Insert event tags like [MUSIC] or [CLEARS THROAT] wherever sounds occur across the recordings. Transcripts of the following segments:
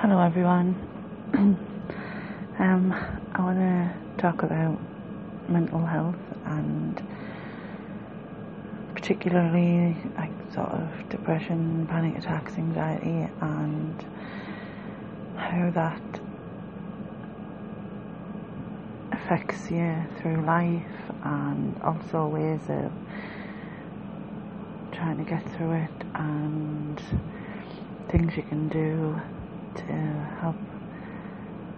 Hello, everyone. [CLEARS THROAT] um, I want to talk about mental health and particularly like sort of depression, panic attacks, anxiety, and how that affects you through life, and also ways of trying to get through it and things you can do to help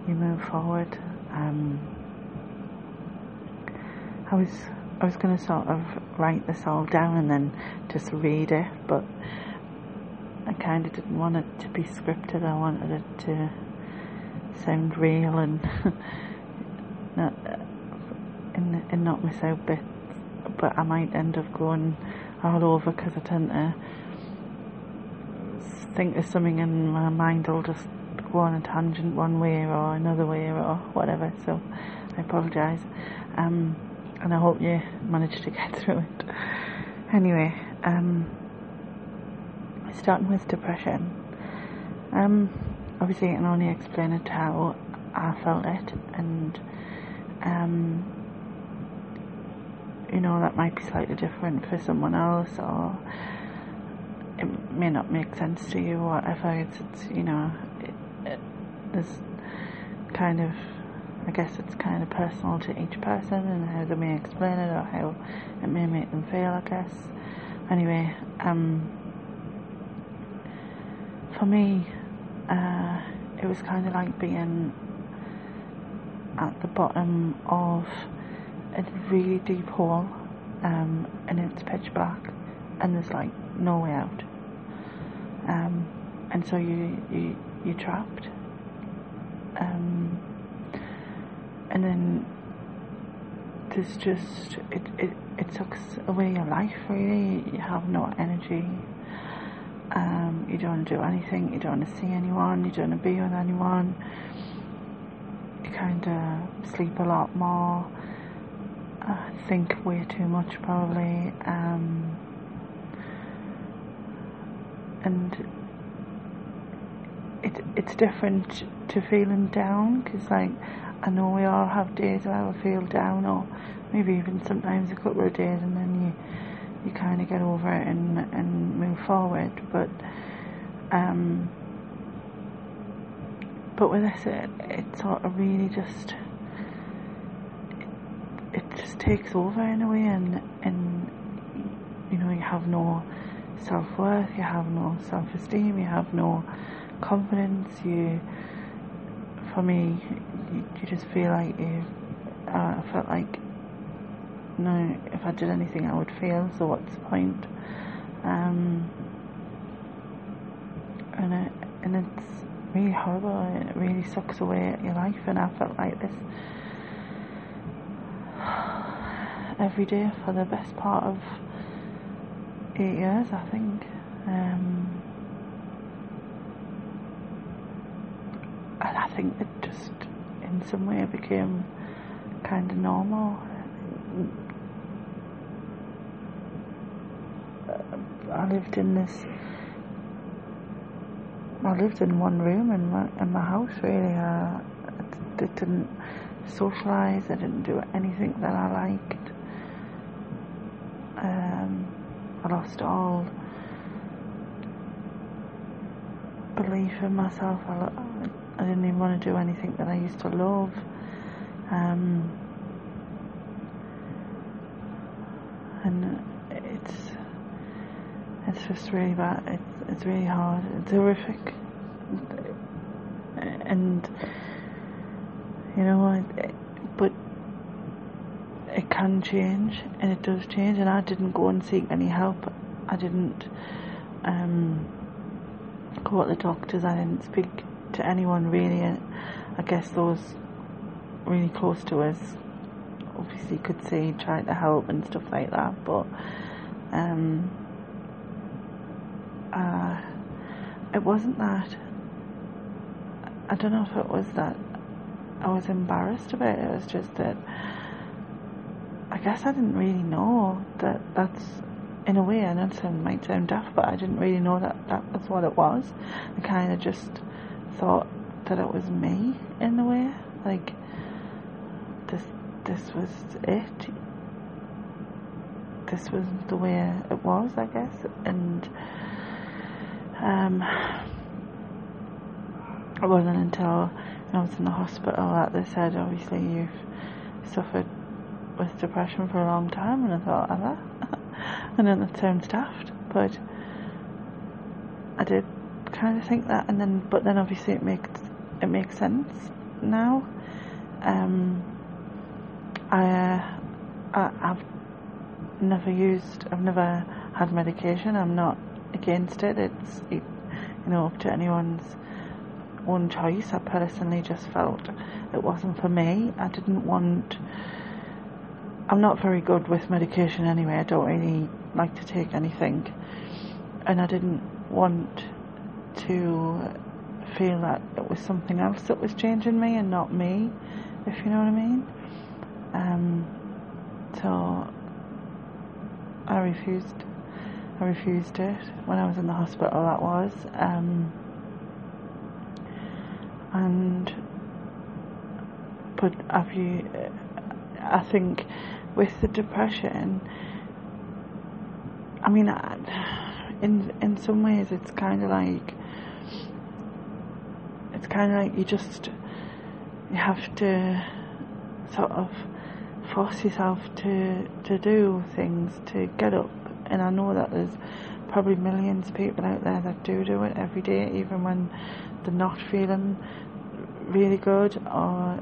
you move forward. Um, I was I was going to sort of write this all down and then just read it, but I kind of didn't want it to be scripted. I wanted it to sound real and [LAUGHS] not and, and not miss out bits. But I might end up going all over because I tend to think there's something in my mind, I'll just go on a tangent one way or another way or whatever. So I apologise. Um, and I hope you managed to [LAUGHS] get through it. Anyway, um, starting with depression. Um, obviously, I can only explain it how I felt it, and um, you know that might be slightly different for someone else, or may not make sense to you, whatever. It's, it's you know, it, kind of, I guess it's kind of personal to each person and how they may explain it or how it may make them feel. I guess. Anyway, um, for me, uh, it was kind of like being at the bottom of a really deep hole, um, and it's pitch black, and there's like no way out. Um, and so you you you're trapped. Um, and then there's just it, it it sucks away your life really. You have no energy. Um, you don't want to do anything. You don't want to see anyone. You don't want to be with anyone. You kind of sleep a lot more. Uh, think way too much probably. Um, and it, it's different to feeling down because like I know we all have days where we feel down or maybe even sometimes a couple of days and then you you kind of get over it and, and move forward but um but with this it, it sort of really just it, it just takes over in a way and and you know you have no self worth, you have no self esteem, you have no confidence. You, for me, you, just feel like you. Uh, I felt like, no, if I did anything, I would fail. So what's the point? Um, and it, and it's really horrible. It really sucks away at your life, and I felt like this [SIGHS] every day for the best part of eight years, I think. Um, and I think it just, in some way, became kind of normal. I lived in this. I lived in one room in my in my house. Really, uh, I didn't socialise. I didn't do anything that I liked. Um, I lost all belief in myself. I, I didn't even want to do anything that I used to love. Um, and it's it's just really bad. It's it's really hard. It's horrific. And you know, it, but can change and it does change and I didn't go and seek any help. I didn't um, go to the doctors. I didn't speak to anyone really. I guess those really close to us obviously could see trying to help and stuff like that but um, uh, it wasn't that I don't know if it was that I was embarrassed about it. It was just that guess I didn't really know that that's in a way I know it might sound daft but I didn't really know that that was what it was I kind of just thought that it was me in a way. Like this this was it. This was the way it was, I guess. And um, it wasn't until I was in the hospital that they said, obviously, you've suffered with depression for a long time. And I thought, have I? [LAUGHS] and then that sounds daft, but I did kind of think that. And then, but then obviously it makes it makes sense now. Um, I, uh, I I've never used, I've never had medication. I'm not against it. It's it, you know up to anyone's own choice. I personally just felt it wasn't for me. I didn't want. I'm not very good with medication anyway. I don't really like to take anything, and I didn't want to feel that it was something else that was changing me and not me, if you know what I mean. Um, so I refused. I refused it when I was in the hospital. That was, um, and but have you? I think with the depression, I mean, in in some ways, it's kind of like it's kind of like you just you have to sort of force yourself to to do things to get up. And I know that there's probably millions of people out there that do do it every day even when they're not feeling really good or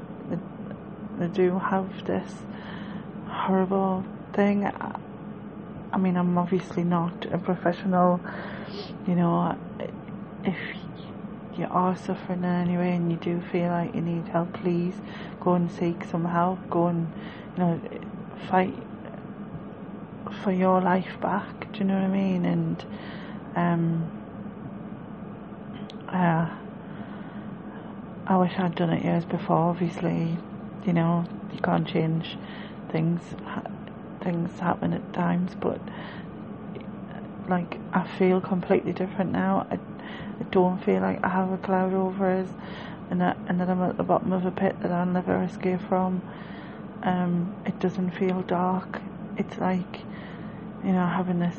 they, do have this horrible thing I mean I'm obviously not a professional you know if you are suffering in any way and you do feel like you need help, please go and seek some help. Go and you know fight for your life back. Do you know what I mean? And um, uh, I wish I'd done it years before. Obviously, you know you can't change things. Things happen at times, but like I feel completely different now. I, I don't feel like I have a cloud over us and that, and that I'm at the bottom of a pit that I'll never escape from. Um, it doesn't feel dark. It's like, you know, having this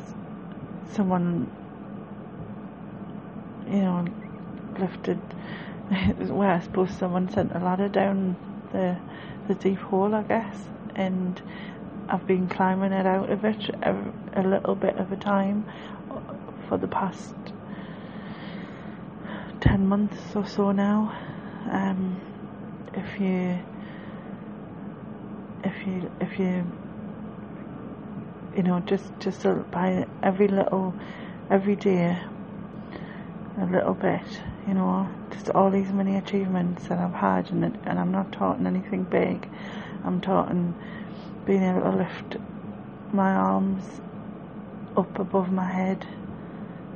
someone, you know, lifted where I suppose someone sent a ladder down the the deep hole, I guess, and I've been climbing it out of it a, a little bit of a time for the past 10 months or so now. Um, if you, if you, if you, you know, just, just by every little, every day, a little bit, you know, just all these many achievements that I've had, and, and I'm not talking anything big. I'm talking being able to lift my arms up above my head,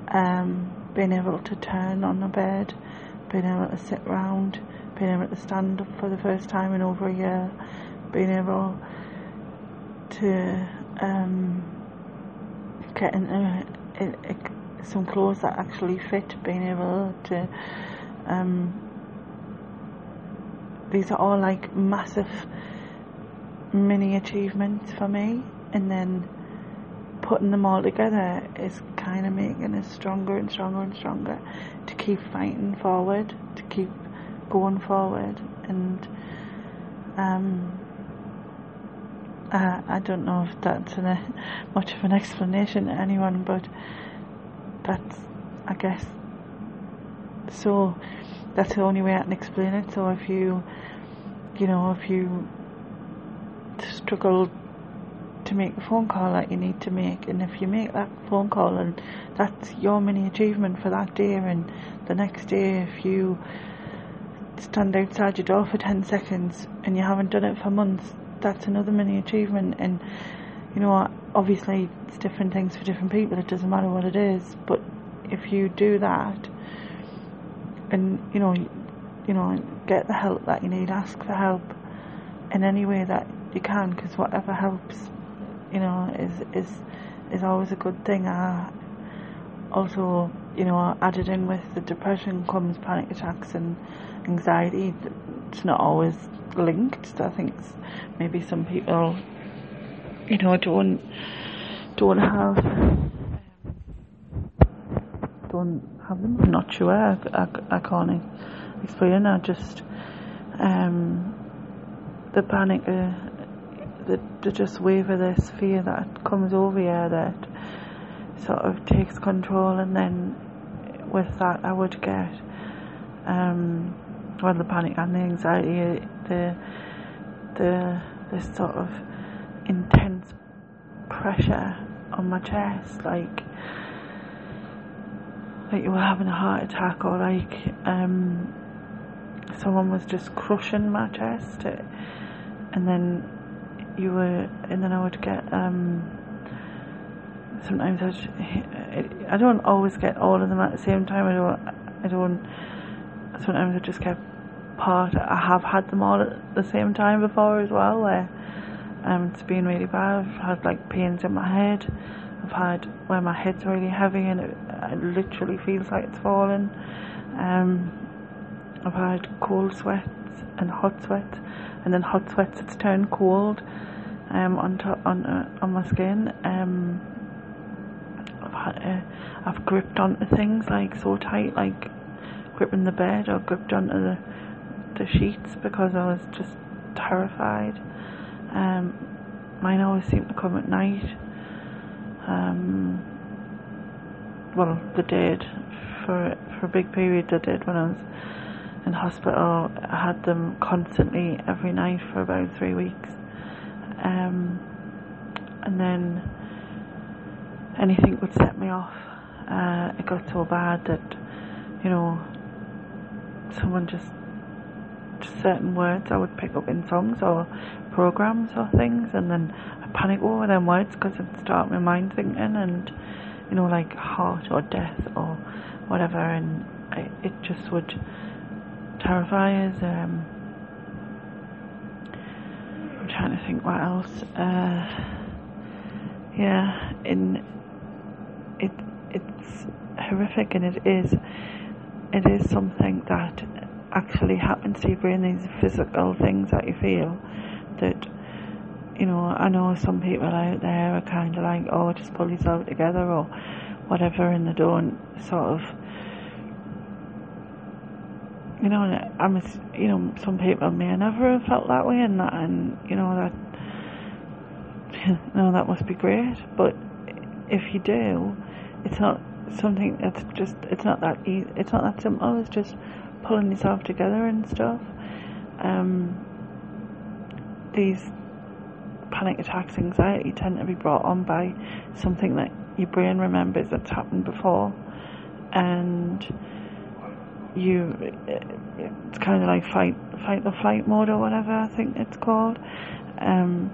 um, being able to turn on the bed, being able to sit round, being able to stand up for the first time in over a year, being able to um, get into it, it, some clothes that actually fit, being able to. Um, these are all like massive mini achievements for me, and then putting them all together is kind of making us stronger and stronger and stronger to keep fighting forward, to keep going forward, and um, uh, I don't know if that's an, uh, [LAUGHS] much of an explanation to anyone, but that's, I guess, so that's the only way I can explain it. So if you, you know, if you struggle to make the phone call that you need to make and if you make that phone call and that's your mini achievement for that day and the next day if you stand outside your door for 10 seconds and you haven't done it for months that's another mini achievement and you know obviously it's different things for different people it doesn't matter what it is but if you do that and you know you know get the help that you need ask for help in any way that you can because whatever helps you know is is is always a good thing I also you know, added in with the depression comes panic attacks and anxiety. It's not always linked. I think maybe some people, you know, don't don't have don't have them. I'm not sure. I, I, I can't explain. I just um, the panic, uh, the, the just wave of this fear that comes over you that sort of takes control, and then with that, I would get um, well the panic and the anxiety, the the this sort of intense pressure on my chest, like like you were having a heart attack, or like um, someone was just crushing my chest, and then you were, and then I would get um, sometimes I, I don't always get all of them at the same time. I don't. I don't. Sometimes I just get part. I have had them all at the same time before as well, where um, it's been really bad. I've had like pains in my head. I've had where my head's really heavy and it, it literally feels like it's falling. Um, I've had cold sweats and hot sweats, and then hot sweats it's turned cold um, on to, on uh, on my skin. Um, I've had uh, I've gripped onto things like so tight, like gripping the bed or gripped onto the the sheets because I was just terrified. Um, mine always seem to come at night. Um, well, they did for for a big period. They did when I was in hospital. I had them constantly every night for about three weeks. Um, and then anything would set me off. Uh, it got so bad that, you know, someone just, just certain words I would pick up in songs or programs or things, and then I panic over them words because it start my mind thinking, and you know, like heart or death or whatever, and I, it just would terrify us. Um, I'm trying to think what else. Uh, yeah, in it it's horrific and it is it is something that actually happens to your brain. These physical things that you feel that you know. I know some people out there are kind of like, oh, just pull yourself together or whatever, and they don't sort of you know, I'm, you know, some people may never have felt that way, and that, and you know that, [LAUGHS] know, that must be great. But if you do, it's not something that's just, it's not that easy, it's not that simple. It's just pulling yourself together and stuff. Um, these panic attacks, anxiety tend to be brought on by something that your brain remembers that's happened before, and you it's kind of like fight fight the flight mode or whatever I think it's called. Um,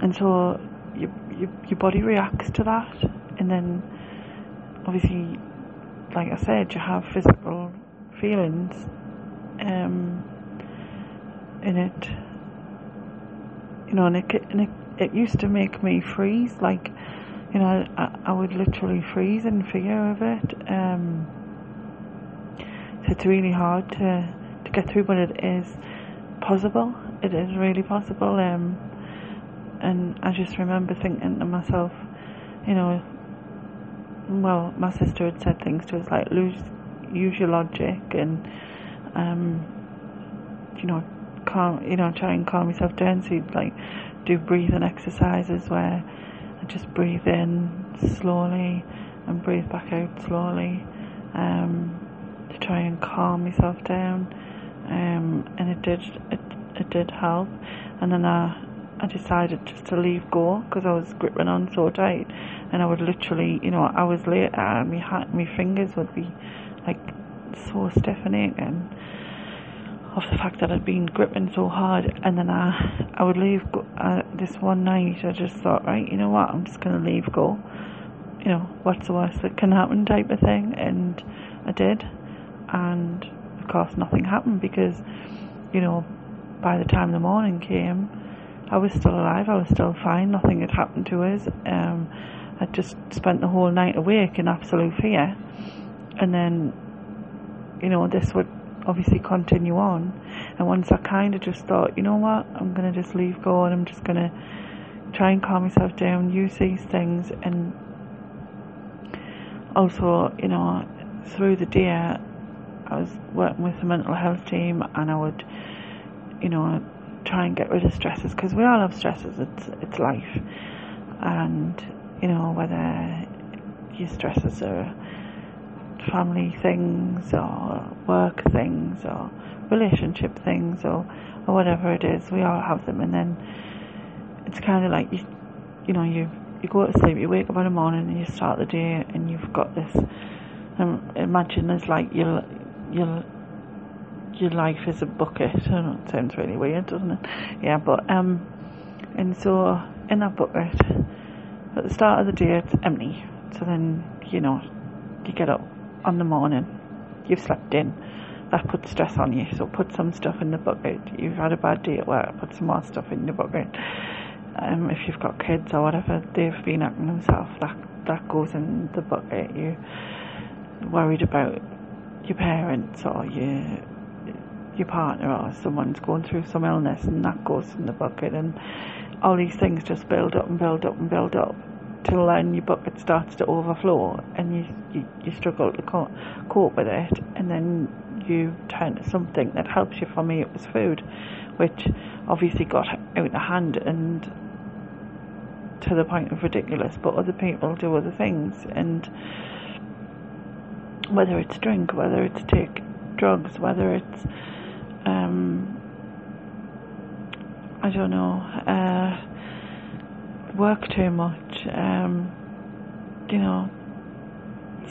and so you, you, your body reacts to that. And then obviously like I said you have physical feelings um, in it you know and it, and it, it used to make me freeze like you know I, I would literally freeze in fear of it um, so it's really hard to, to get through, but it is possible. It is really possible. Um, and I just remember thinking to myself, you know, well, my sister had said things to us like, lose, use your logic and, um, you know, calm, you know, try and calm yourself down. So you'd like do breathing exercises where I just breathe in slowly and breathe back out slowly. Um, to try and calm myself down, um, and it did it it did help. And then I I decided just to leave go because I was gripping on so tight, and I would literally, you know, I was late, and my my fingers would be like so and of the fact that I'd been gripping so hard, and then I I would leave go. Uh, this one night, I just thought, right, you know what, I'm just gonna leave go. You know, what's the worst that can happen, type of thing, and I did and of course nothing happened because you know by the time the morning came I was still alive I was still fine nothing had happened to us um, I just spent the whole night awake in absolute fear. And then, you know, this would obviously continue on. And once I kind of just thought, you know what, I'm going to just leave go and I'm just going to try and calm myself down, use these things, and also, you know, through the day, I was working with the mental health team and I would, you know, try and get rid of stresses because we all have stresses, it's, it's life. And, you know, whether your stresses are family things or work things or relationship things or, or whatever it is. We all have them, and then it's kind of like you, you know, you you go to sleep, you wake up in the morning, and you start the day, and you've got this. Um, imagine it's like your your your life is a bucket. I know it sounds really weird, doesn't it? Yeah, but um, and so in that bucket, at the start of the day, it's empty. So then you know, you get up on the morning, you've slept in, that puts stress on you. So put some stuff in the bucket. You've had a bad day at work, put some more stuff in the bucket. Um, if you've got kids or whatever, they've been acting themselves, that, that goes in the bucket. You worried about your parents or your your partner or someone's going through some illness and that goes in the bucket and all these things just build up and build up and build up till then your bucket starts to overflow and you, you, you struggle to cope with it and then you turn to something that helps you. For me, it was food, which obviously got out of hand and to the point of ridiculous, but other people do other things and whether it's drink, whether it's take drugs, whether it's um, I don't know, uh, work too much, um, you know,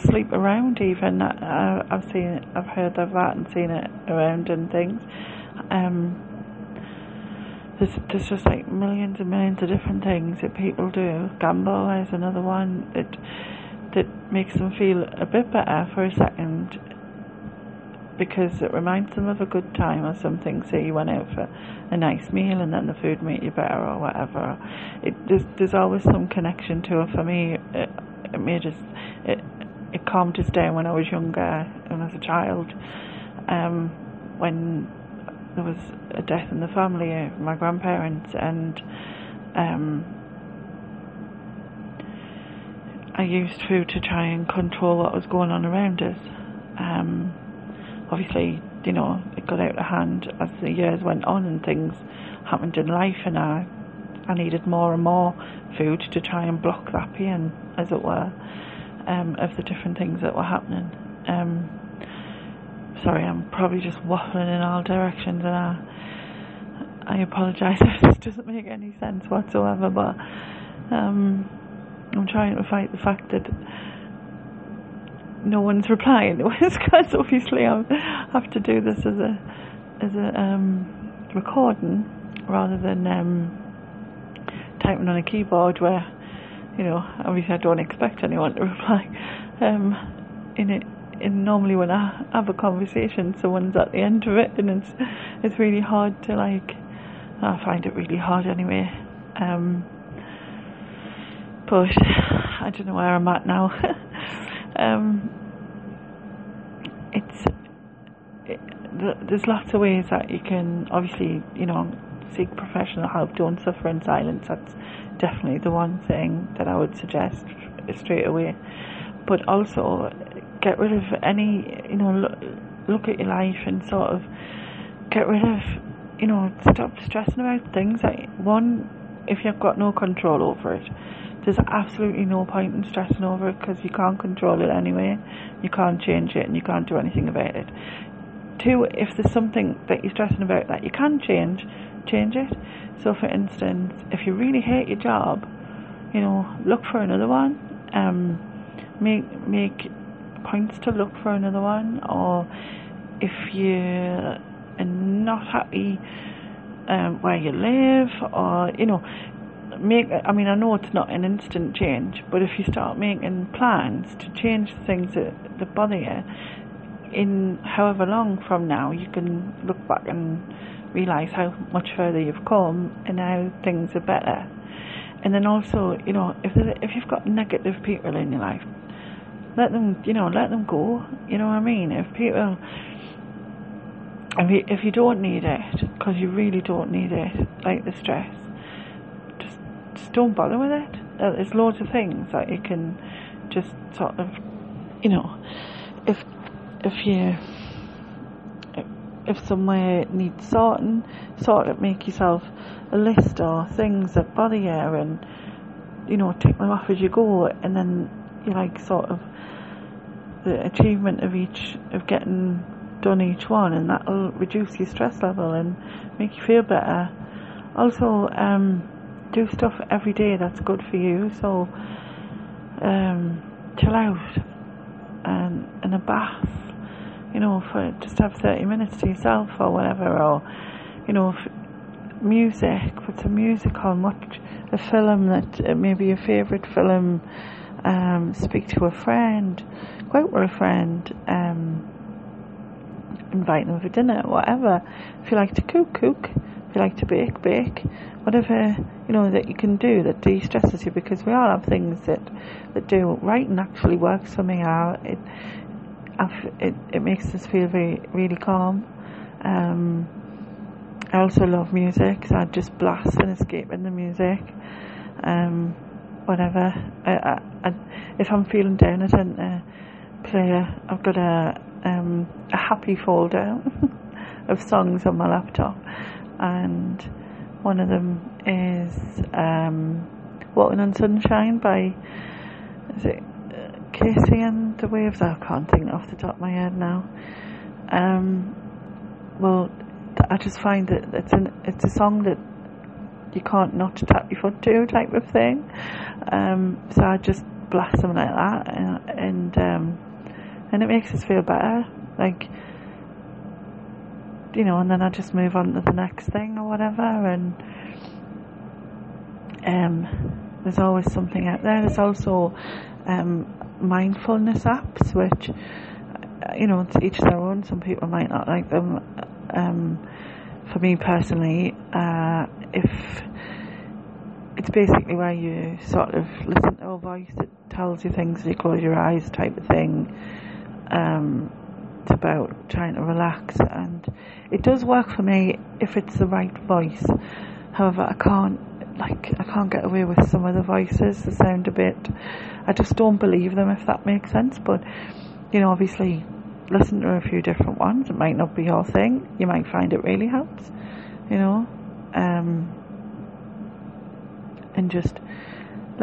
sleep around even. I, I've seen it, I've heard of that and seen it around and things. Um, there's, there's just like millions and millions of different things that people do. Gamble is another one that that makes them feel a bit better for a second because it reminds them of a good time or something. Say you went out for a nice meal and then the food made you better or whatever. It there's, there's always some connection to it. For me, it, it made us it it calmed us down when I was younger and as a child. Um, when there was a death in the family, uh, my grandparents and um, I used food to try and control what was going on around us. Um, obviously, you know, it got out of hand as the years went on and things happened in life, and I, I needed more and more food to try and block that pain, as it were, um, of the different things that were happening. Um, sorry, I'm probably just waffling in all directions, and I, I apologise [LAUGHS] if this doesn't make any sense whatsoever, but um, I'm trying to fight the fact that no one's replying [LAUGHS] because obviously I have to do this as a as a um, recording rather than um, typing on a keyboard where you know obviously I don't expect anyone to [LAUGHS] reply. Um, in it, in normally when I have a conversation, someone's at the end of it, and it's it's really hard to like. I find it really hard anyway. Um, but I don't know where I'm at now. [LAUGHS] um, it's it, there's lots of ways that you can obviously you know seek professional help. Don't suffer in silence. That's definitely the one thing that I would suggest straight away. But also get rid of any you know look, look at your life and sort of get rid of you know stop stressing about things that one if you've got no control over it there's absolutely no point in stressing over it because you can't control it anyway. You can't change it and you can't do anything about it. Two, if there's something that you're stressing about that you can change, change it. So, for instance, if you really hate your job, you know, look for another one. Um, make make points to look for another one. Or if you're not happy um, where you live, or you know, make I mean I know it's not an instant change, but if you start making plans to change things that, that bother you in however long from now you can look back and realise how much further you've come and how things are better. and then also, you know, if if you've got negative people in your life, let them, you know, let them go. You know what I mean? If people, if you, if you don't need it, because you really don't need it, like the stress, just don't bother with it. Uh, there's loads of things that you can just sort of, you know, if if you if somewhere needs sorting, sort of make yourself a list or things that bother you and you know, take them off as you go and then you like sort of the achievement of each of getting done each one and that'll reduce your stress level and make you feel better. Also, um, do stuff every day that's good for you. So, um, chill out and in a bath, you know, for just have 30 minutes to yourself or whatever, or, you know, music, put some music on, watch a film that uh, maybe your favourite film, um, speak to a friend, go out with a friend, um, invite them for dinner, whatever. If you like to cook, cook. Like to bake, bake. Whatever you know that you can do that de-stresses you, because we all have things that that do. Writing actually works for me out. It it it makes us feel very really calm. Um, I also love music, so I just blast and escape in the music. Um, whatever. I, I, I, if I'm feeling down, I tend to play. A, I've got a um, a happy folder [LAUGHS] of songs on my laptop, and one of them is um, "Walking on Sunshine" by is it uh, KC and the Waves? I can't think off the top of my head now. Um, well, I just find that it's an it's a song that you can't not tap your foot to type of thing. Um, so I just blast them like that, and, and um, and it makes us feel better. Like you know, and then I just move on to the next thing or whatever, and um, there's always something out there. There's also um, mindfulness apps, which you know, to each their own. Some people might not like them. Um, for me personally, uh, if it's basically where you sort of listen to a voice that tells you things you close your eyes, type of thing. Um, it's about trying to relax, and it does work for me if it's the right voice. However, I can't like I can't get away with some of the voices. They sound a bit. I just don't believe them, if that makes sense. But you know, obviously, listen to a few different ones. It might not be your thing. You might find it really helps, you know. Um, and just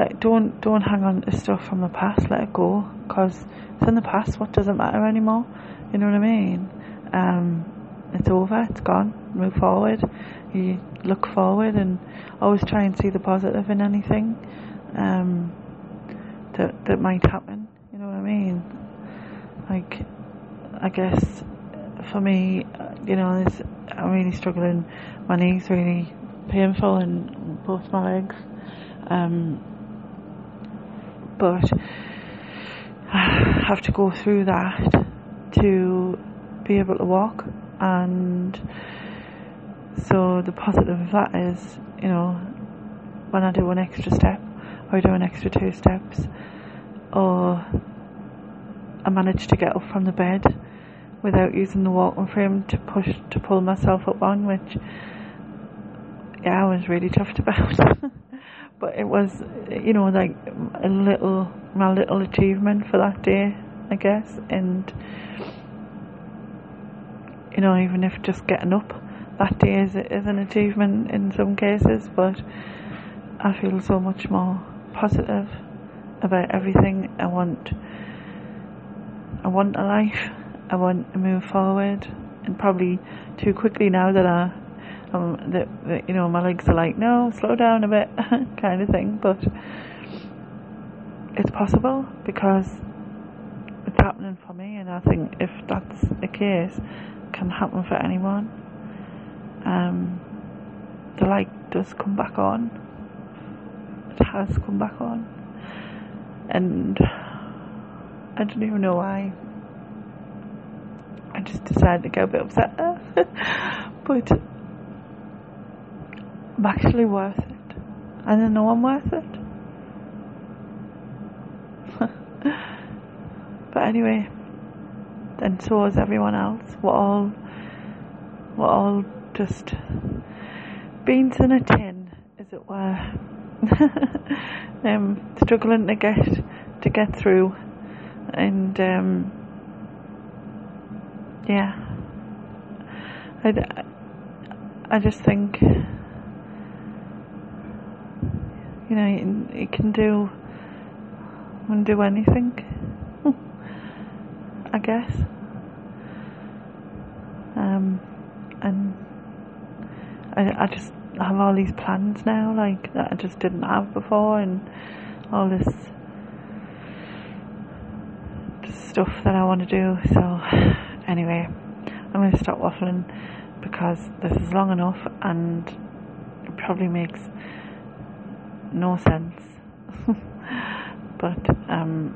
like don't don't hang on to stuff from the past. Let it go, cause it's in the past. What doesn't matter anymore? You know what I mean? Um, it's over. It's gone. Move forward. You look forward and always try and see the positive in anything um, that that might happen. You know what I mean? Like I guess for me, you know, I'm really struggling. My knees really painful in both my legs. Um, but I have to go through that to be able to walk. And so the positive of that is, you know, when I do an extra step or do an extra two steps or I manage to get up from the bed without using the walking frame to push to pull myself up on, which yeah, I was really [LAUGHS] chuffed about. But it was, you know, like a little my little achievement for that day, I guess, and you know, even if just getting up that day is is an achievement in some cases, but I feel so much more positive about everything. I want, I want a life. I want to move forward, and probably too quickly now that I, um, that, that you know my legs are like no, slow down a bit, [LAUGHS] kind of thing. But it's possible because it's happening for me, and I think if that's the case, it can happen for anyone. Um, the light does come back on. It has come back on, and I don't even know why. I just decided to go a bit upset there. [LAUGHS] but actually worth it. I know I'm worth it. [LAUGHS] but anyway, and so is everyone else. We're all, we're all just beans in a tin, as it were. [LAUGHS] um, struggling to get to get through, and um, yeah, I, I just think you know you can do can do anything. [LAUGHS] I guess. Um, and I, I just have all these plans now, like that I just didn't have before, and all this stuff that I want to do. So, anyway, I'm going to stop waffling because this is long enough and it probably makes no sense. [LAUGHS] but um,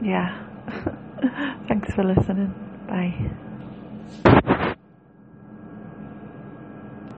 yeah, [LAUGHS] thanks for listening. Bye.